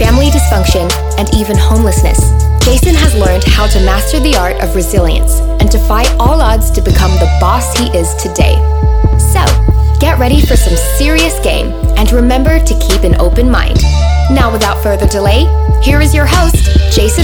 family dysfunction, and even homelessness, Jason has learned how to master the art of resilience and to fight all odds to become the boss he is today. So, get ready for some serious game and remember to keep an open mind. Now, without further delay, here is your host, Jason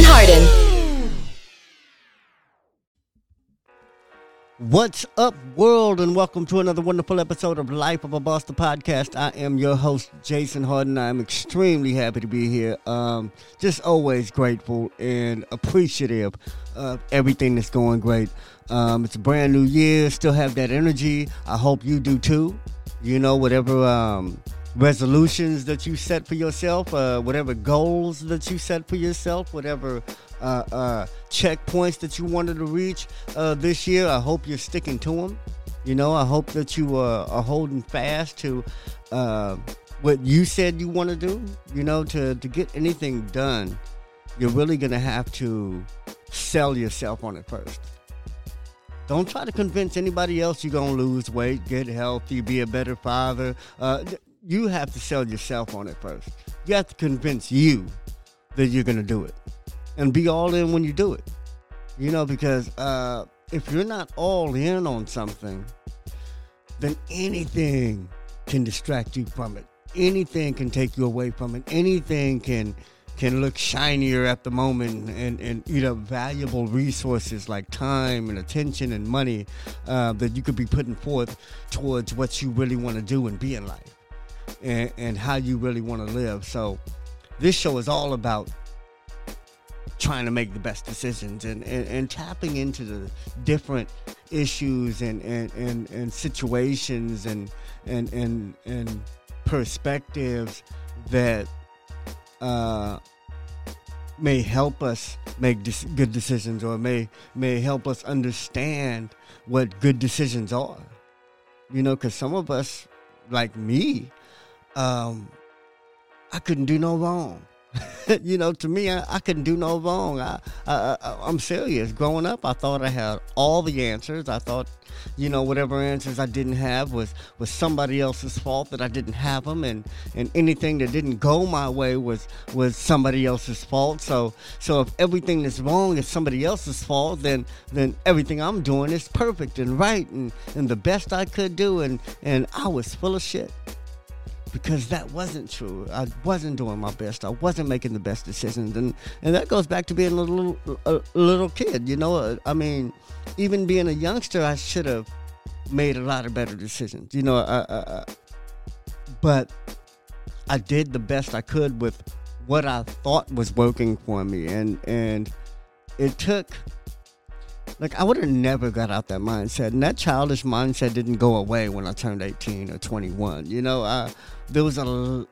What's up, world, and welcome to another wonderful episode of Life of a Boss, the podcast. I am your host, Jason Hardin. I'm extremely happy to be here. Um, just always grateful and appreciative of everything that's going great. Um, it's a brand new year, still have that energy. I hope you do too. You know, whatever um, resolutions that you set for yourself, uh, whatever goals that you set for yourself, whatever uh, uh, checkpoints that you wanted to reach uh, this year. I hope you're sticking to them. You know, I hope that you uh, are holding fast to uh, what you said you want to do. You know, to, to get anything done, you're really going to have to sell yourself on it first. Don't try to convince anybody else you're going to lose weight, get healthy, be a better father. Uh, you have to sell yourself on it first. You have to convince you that you're going to do it and be all in when you do it. You know, because uh, if you're not all in on something, then anything can distract you from it. Anything can take you away from it. Anything can can look shinier at the moment and, and eat up valuable resources like time and attention and money uh, that you could be putting forth towards what you really want to do and be in life and, and how you really want to live. So, this show is all about trying to make the best decisions and, and, and tapping into the different issues and, and, and, and situations and, and, and, and perspectives that uh, may help us make good decisions or may may help us understand what good decisions are you know because some of us like me um, i couldn't do no wrong you know, to me, I, I couldn't do no wrong. I, I, I, am serious. Growing up, I thought I had all the answers. I thought, you know, whatever answers I didn't have was was somebody else's fault that I didn't have them, and and anything that didn't go my way was was somebody else's fault. So so if everything that's wrong is somebody else's fault, then then everything I'm doing is perfect and right and and the best I could do, and and I was full of shit because that wasn't true. I wasn't doing my best. I wasn't making the best decisions, and and that goes back to being a little a little kid. You know, I mean, even being a youngster, I should have made a lot of better decisions. You know, I, I, I, but I did the best I could with what I thought was working for me, and and it took like I would have never got out that mindset, and that childish mindset didn't go away when I turned 18 or 21. You know, I, there was a,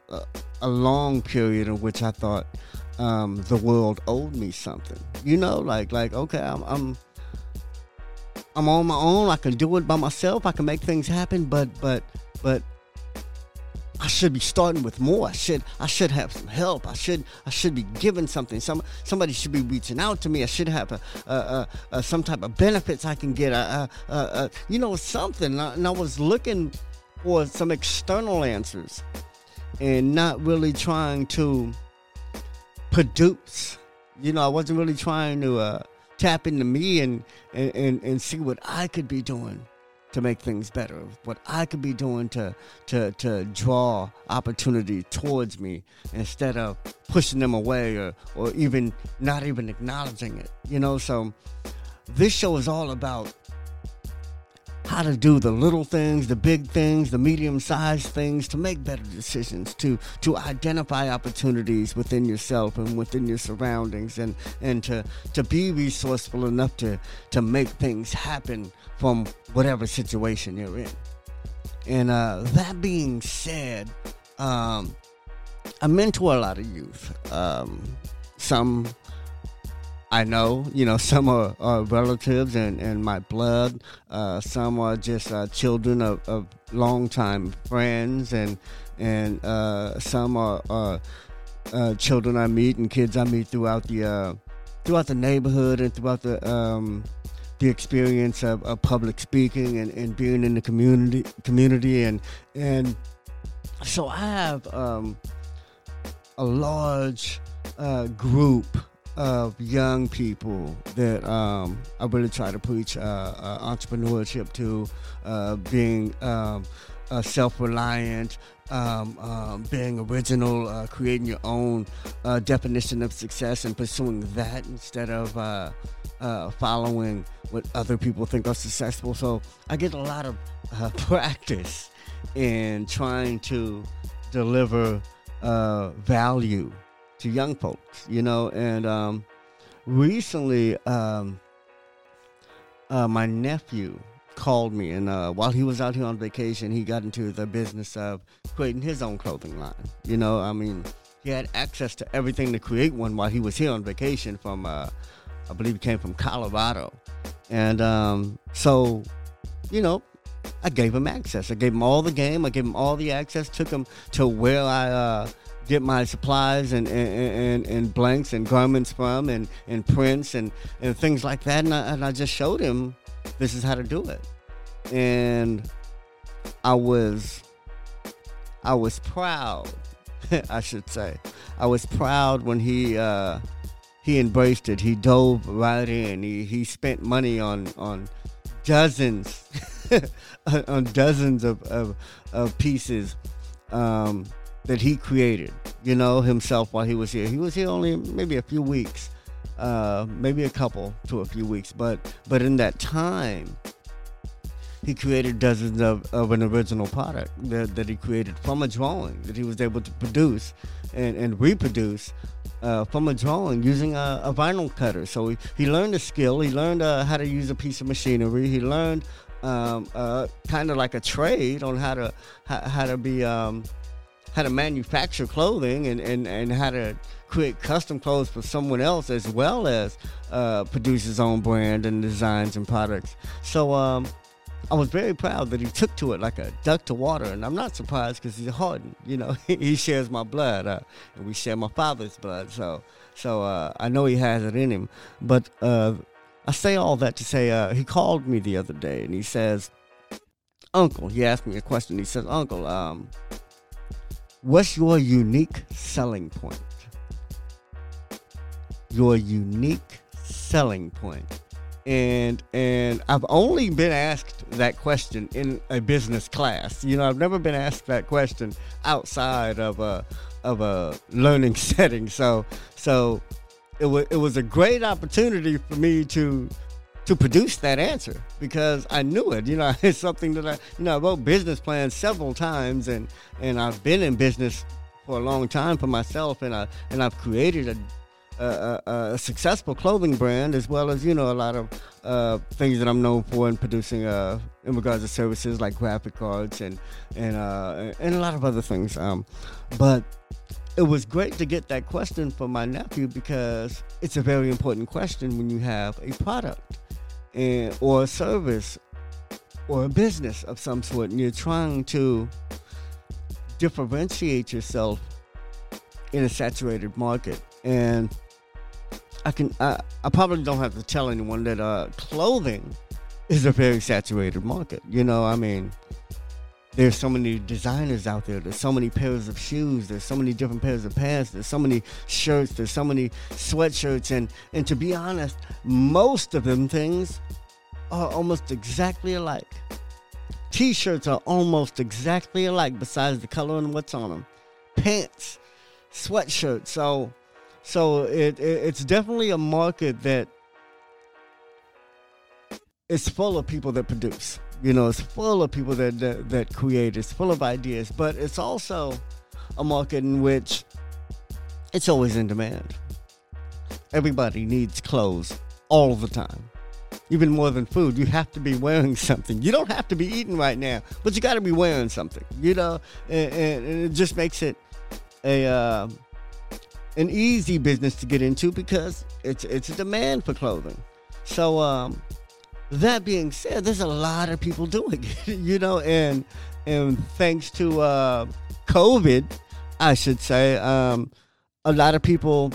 a, long period in which I thought um, the world owed me something. You know, like like okay, I'm, I'm I'm on my own. I can do it by myself. I can make things happen, but but but I should be starting with more. I should I should have some help. I should I should be giving something. Some somebody should be reaching out to me. I should have a, a, a, some type of benefits I can get. A, you know something. And I was looking for some external answers, and not really trying to produce. You know, I wasn't really trying to uh, tap into me and, and and and see what I could be doing to make things better, what I could be doing to to to draw opportunity towards me instead of pushing them away or or even not even acknowledging it. You know, so this show is all about how to do the little things, the big things, the medium-sized things to make better decisions, to to identify opportunities within yourself and within your surroundings and and to to be resourceful enough to to make things happen from whatever situation you're in. And uh, that being said, um, I mentor a lot of youth. Um, some I know. You know, some are, are relatives and, and my blood. Uh, some are just uh, children of, of longtime friends, and and uh, some are, are uh, children I meet and kids I meet throughout the uh, throughout the neighborhood and throughout the um, the experience of, of public speaking and, and being in the community community and and so I have um, a large uh, group of young people that um, I really try to preach uh, uh, entrepreneurship to, uh, being um, self-reliant, um, um, being original, uh, creating your own uh, definition of success, and pursuing that instead of uh, following what other people think are successful. So I get a lot of practice in trying to deliver value to young folks, you know. And um, recently, um, uh, my nephew called me, and uh, while he was out here on vacation, he got into the business of creating his own clothing line. You know, I mean, he had access to everything to create one while he was here on vacation from, uh, I believe he came from Colorado. And um, so, you know, I gave him access. I gave him all the game. I gave him all the access. Took him to where I uh, get my supplies and, and, and, and, blanks and garments from and, and prints and, and things like that. And I, and I just showed him this is how to do it. And I was I was proud, I should say. I was proud when he uh, he embraced it. He dove right in. He he spent money on on dozens on dozens of, of, of pieces. Um, that he created, you know, himself while he was here. He was here only maybe a few weeks, uh, maybe a couple to a few weeks, but but in that time, he created dozens of, of an original product that, that he created from a drawing that he was able to produce and, and reproduce uh, from a drawing using a, a, vinyl cutter. So he, he learned a skill. He learned uh, how to use a piece of machinery. He learned um, uh, kind of like a trade on how to how, how to be um, how to manufacture clothing and, and, and how to create custom clothes for someone else as well as uh, produce his own brand and designs and products. So um, I was very proud that he took to it like a duck to water, and I'm not surprised because he's a Hardin. You know, he shares my blood, uh, and we share my father's blood. So, so uh, I know he has it in him. But uh, I say all that to say uh, he called me the other day, and he says, "Uncle," he asked me a question. He says, "Uncle, um, What's your unique selling point? Your unique selling point. And and I've only been asked that question in a business class. You know, I've never been asked that question outside of a of a learning setting. So so it was it was a great opportunity for me to to produce that answer because I knew it. You know, it's something that I, you know, I wrote business plans several times, and and I've been in business for a long time for myself, and I and I've created a. A, a, a successful clothing brand, as well as you know a lot of uh, things that I'm known for in producing uh, in regards to services like graphic cards and and uh, and a lot of other things. Um, but it was great to get that question from my nephew because it's a very important question when you have a product and or a service or a business of some sort and you're trying to differentiate yourself in a saturated market and I can I, I probably don't have to tell anyone that uh, clothing is a very saturated market. You know, I mean, there's so many designers out there. There's so many pairs of shoes. There's so many different pairs of pants. There's so many shirts. There's so many sweatshirts. And and to be honest, most of them things are almost exactly alike. T-shirts are almost exactly alike, besides the color and what's on them. Pants, sweatshirts. So so it, it it's definitely a market that is full of people that produce. You know, it's full of people that, that, that create. It's full of ideas, but it's also a market in which it's always in demand. Everybody needs clothes all the time. Even more than food, you have to be wearing something. You don't have to be eating right now, but you got to be wearing something. You know, and, and, it just makes it a uh, an easy business to get into because it's it's a demand for clothing. So um, that being said, there's a lot of people doing it, you know, and and thanks to uh, COVID, I should say, um, a lot of people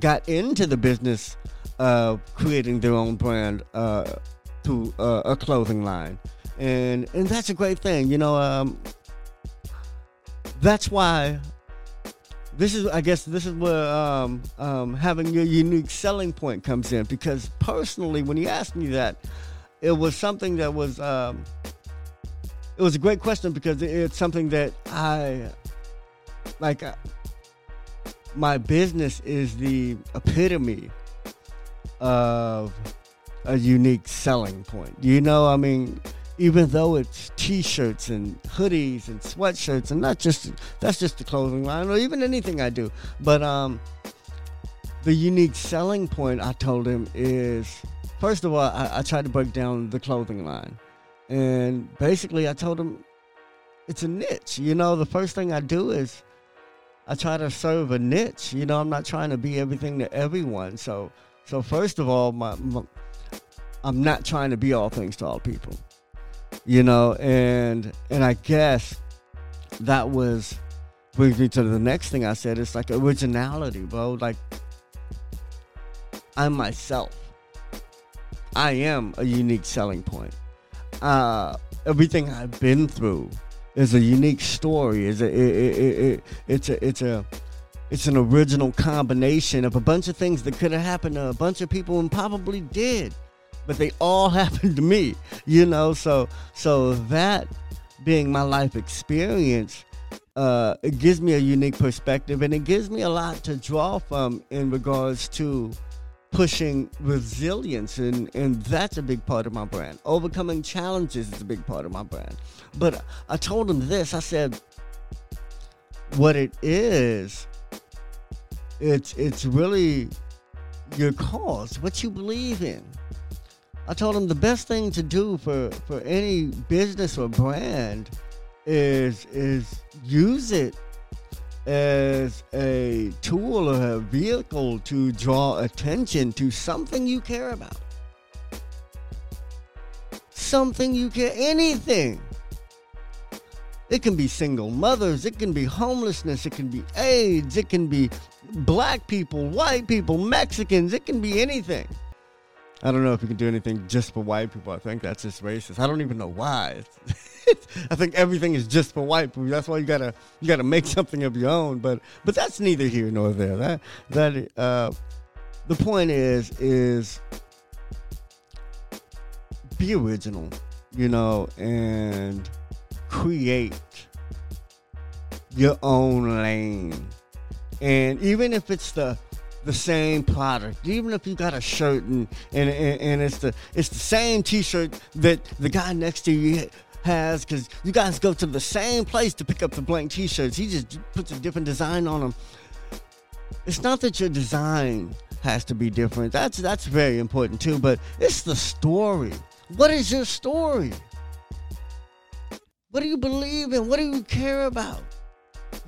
got into the business of creating their own brand uh, to uh, a clothing line, and and that's a great thing, you know. Um, that's why this is i guess this is where um, um, having your unique selling point comes in. Because personally when you asked me that it was something that was um, it was a great question because it's something that i like uh, my business is the epitome of a unique selling point. You know i mean even though it's t-shirts and hoodies and sweatshirts and not just that's just the clothing line or even anything I do. But um, the unique selling point I told him is first of all I, I tried to break down the clothing line, and basically I told him it's a niche. You know, the first thing I do is I try to serve a niche. You know, I'm not trying to be everything to everyone. So so first of all, my, my I'm not trying to be all things to all people you know, and and I guess that was brings me to the next thing I said. It's like originality, bro. Like I'm myself. I am a unique selling point. Uh, everything I've been through is a unique story. Is a it, it, it, it's a it's a it's an original combination of a bunch of things that could have happened to a bunch of people and probably did but they all happened to me, you know. So so that being my life experience, uh, it gives me a unique perspective, and it gives me a lot to draw from in regards to pushing resilience and and that's a big part of my brand. Overcoming challenges is a big part of my brand. But i told him this i said what it is it's it's really your cause what you believe in I told him the best thing to do for, for any business or brand is is use it as a tool or a vehicle to draw attention to something you care about. Something you care anything. It can be single mothers, it can be homelessness, it can be AIDS, it can be black people, white people, Mexicans, it can be anything. I don't know if you can do anything just for white people. I think that's just racist. I don't even know why. I think everything is just for white people. That's why you gotta you gotta make something of your own. But but that's neither here nor there. That that uh, the point is is be original, you know, and create your own lane. And even if it's the the same product. Even if you got a shirt and, and, and, it's the it's the same T-shirt that the guy next to you has, because you guys go to the same place to pick up the blank T-shirts. He just puts a different design on them. It's not that your design has to be different. That's that's very important too. But it's the story. What is your story? What do you believe in? What do you care about?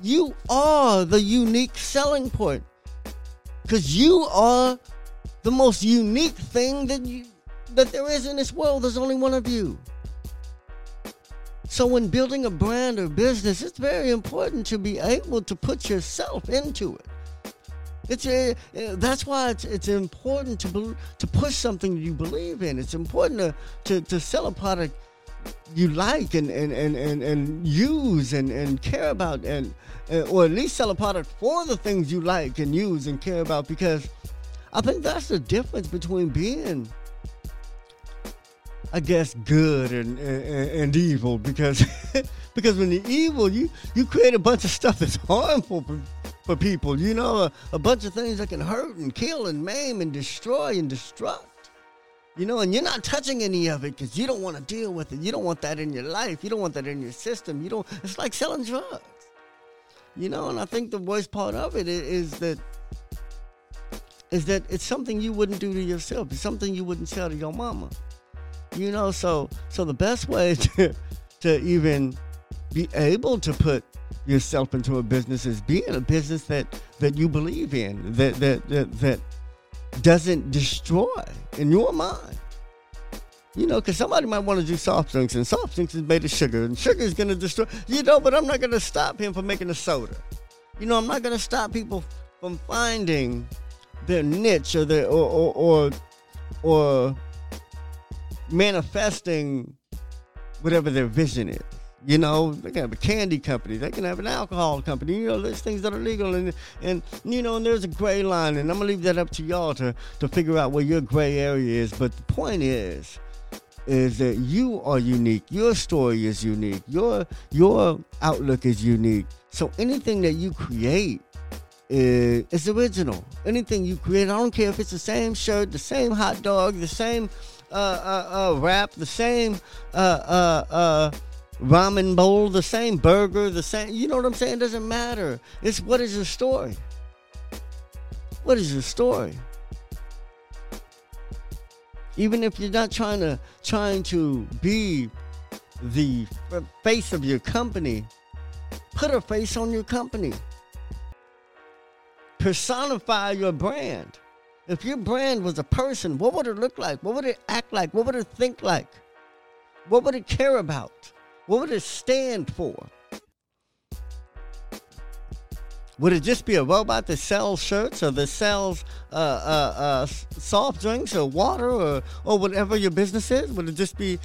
You are the unique selling point. Because you are the most unique thing that you that there is in this world. There's only one of you. So when building a brand or business, it's very important to be able to put yourself into it. It's a, that's why it's, it's important to to push something you believe in. It's important to, to, to sell a product you like and, and, and, and, and use and, and care about and or at least sell a product for the things you like and use and care about because I think that's the difference between being I guess good and, and, and evil because because when you're evil you you create a bunch of stuff that's harmful for, for people you know a, a bunch of things that can hurt and kill and maim and destroy and destruct you know, and you're not touching any of it because you don't want to deal with it. You don't want that in your life. You don't want that in your system. You don't. It's like selling drugs. You know, and I think the worst part of it is, that is that it's something you wouldn't do to yourself. It's something you wouldn't sell to your mama. You know, so so the best way to to even be able to put yourself into a business is being a business that that you believe in, that that that, that doesn't destroy in your mind. You know, because somebody might want to do soft drinks, and soft drinks is made of sugar, and sugar is going to destroy. You know, but I'm not going to stop him from making a soda. You know, I'm not going to stop people from finding their niche or their or or or, or manifesting whatever their vision is. You know, they can have a candy company, they can have an alcohol company. You know, there's things that are legal, and and you know, and there's a gray line, and I'm gonna leave that up to y'all to to figure out where your gray area is. But the point is, is that you are unique. Your story is unique. Your your outlook is unique. So anything that you create is, is original. Anything you create, I don't care if it's the same shirt, the same hot dog, the same uh, uh, uh, wrap, the same uh, uh, uh, ramen bowl, the same burger, the same. You know what I'm saying? It doesn't matter. It's what is your story? What is your story? Even if you're not trying to trying to be the face of your company, put a face on your company. Personify your brand. If your brand was a person, what would it look like? What would it act like? What would it think like? What would it care about? What would it stand for? Would it just be a robot that sells shirts or that sells uh, uh, uh, soft drinks or water or, or whatever your business is? Would it just be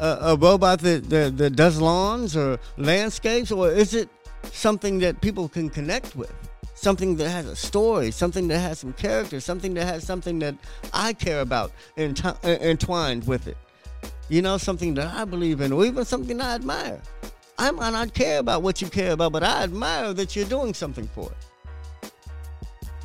a, a robot that, that, that does lawns or landscapes? Or is it something that people can connect with? Something that has a story, something that has some character, something that has something that I care about entwined with it. You know, something that I believe in, or even something I admire. I might not care about what you care about, but I admire that you're doing something for it.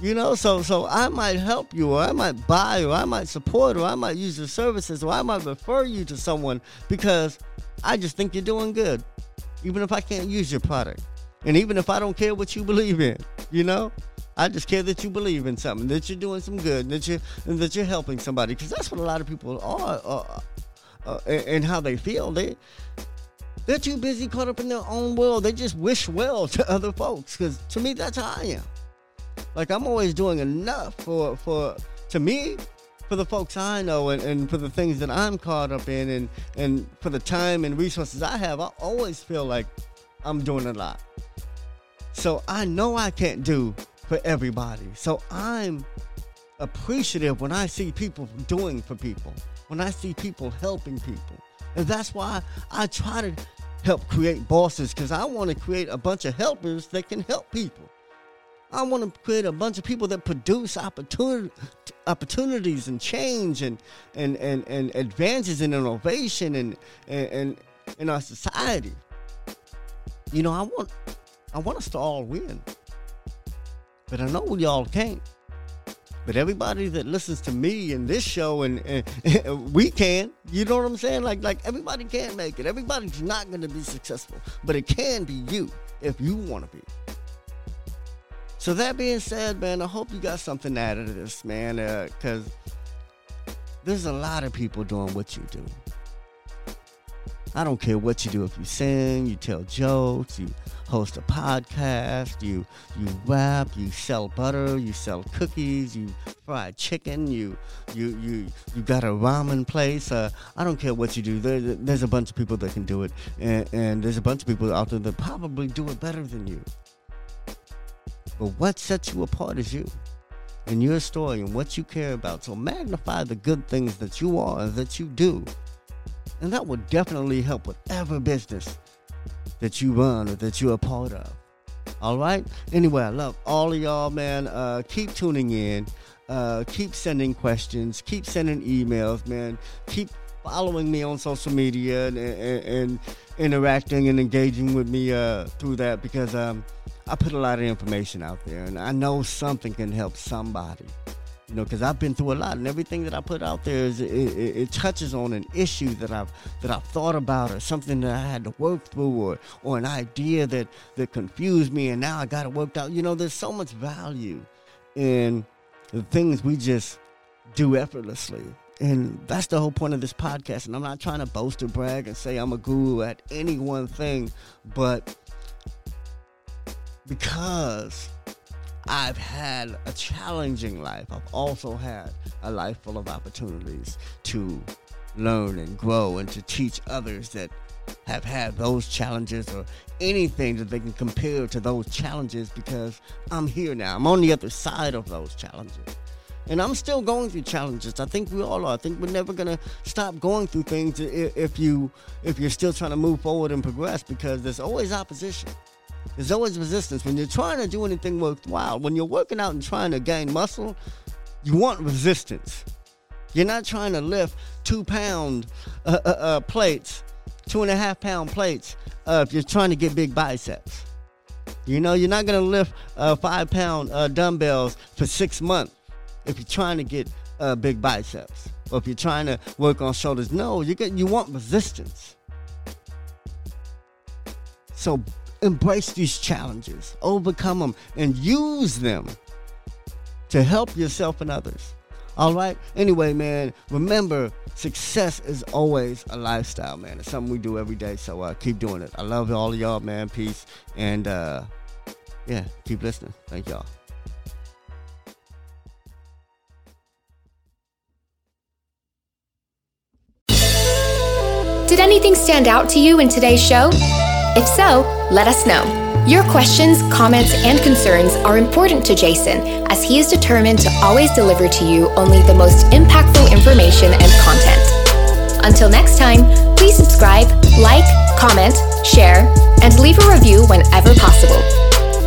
You know, so so I might help you, or I might buy, or I might support, or I might use your services, or I might refer you to someone because I just think you're doing good, even if I can't use your product, and even if I don't care what you believe in. You know, I just care that you believe in something, that you're doing some good, that you that you're helping somebody, because that's what a lot of people are, uh, uh, and how they feel. They they're too busy caught up in their own world. They just wish well to other folks. Because to me, that's how I am. Like I'm always doing enough for for to me, for the folks I know, and, and for the things that I'm caught up in, and and for the time and resources I have. I always feel like I'm doing a lot. So I know I can't do for everybody. So I'm appreciative when I see people doing for people, when I see people helping people. And that's why I try to help create bosses because I want to create a bunch of helpers that can help people. I want to create a bunch of people that produce opportunity, opportunities and change and, and, and, and advances in innovation and, and, and in our society. You know, I want I want us to all win. But I know y'all can't. But everybody that listens to me and this show and, and, we can, you know what I'm saying? Like like everybody can make it. Everybody's not going to be successful, but it can be you if you want to be. So that being said, man, I hope you got something out of this, man, because uh, there's a lot of people doing what you do. I don't care what you do. If you sing, you tell jokes, you host a podcast, you you rap, you sell butter, you sell cookies, you fry chicken, you you you you got a ramen place. Uh, I don't care what you do. There, there's a bunch of people that can do it, and, and there's a bunch of people out there that probably do it better than you. But what sets you apart is you and your story and what you care about. So magnify the good things that you are and that you do and that will definitely help whatever business that you run or that you're a part of. All right? Anyway, I love all of y'all, man. Uh, keep tuning in. Uh, keep sending questions. Keep sending emails, man. Keep following me on social media and, and, and interacting and engaging with me uh, through that because um, I put a lot of information out there and I know something can help somebody you know because i've been through a lot and everything that i put out there is it, it, it, touches on an issue that i've that i've thought about or something that i had to work through or or an idea that that confused me and now i got it worked out. You know there's so much value in the things we just do effortlessly. And that's the whole point of this podcast and i'm not trying to boast or brag and say i'm a guru at any one thing but because I've had a challenging life. I've also had a life full of opportunities to learn and grow and to teach others that have had those challenges or anything that they can compare to those challenges because I'm here now. I'm on the other side of those challenges. And I'm still going through challenges. I think we all are. I think we're never gonna stop going through things if you if you're still trying to move forward and progress because there's always opposition. There's always resistance when you're trying to do anything worthwhile. When you're working out and trying to gain muscle, you want resistance. You're not trying to lift two pound uh, uh, uh, plates, two and a half pound plates, uh, if you're trying to get big biceps. You know, you're not going to lift uh, five pound uh, dumbbells for six months if you're trying to get big biceps or if you're trying to work on shoulders. No, you get you want resistance. So embrace these challenges, overcome them, and use them to help yourself and others. All right. Anyway, man, remember success is always a lifestyle, man. It's something we do every day. So uh, keep doing it. I love all of y'all, man. Peace. And uh, yeah, keep listening. Thank y'all. Did anything stand out to you in today's show? If so, let us know. Your questions, comments, and concerns are important to Jason as he is determined to always deliver to you only the most impactful information and content. Until next time, please subscribe, like, comment, share, and leave a review whenever possible.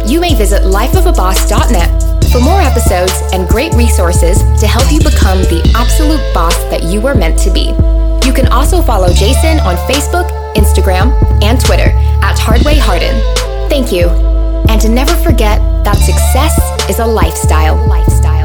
You may visit lifeofaboss.net for more episodes and great resources to help you become the absolute boss that you were meant to be. You can also follow Jason on Facebook, Instagram, and Twitter at Hardway Hardin. Thank you. And to never forget that success is a lifestyle. Lifestyle.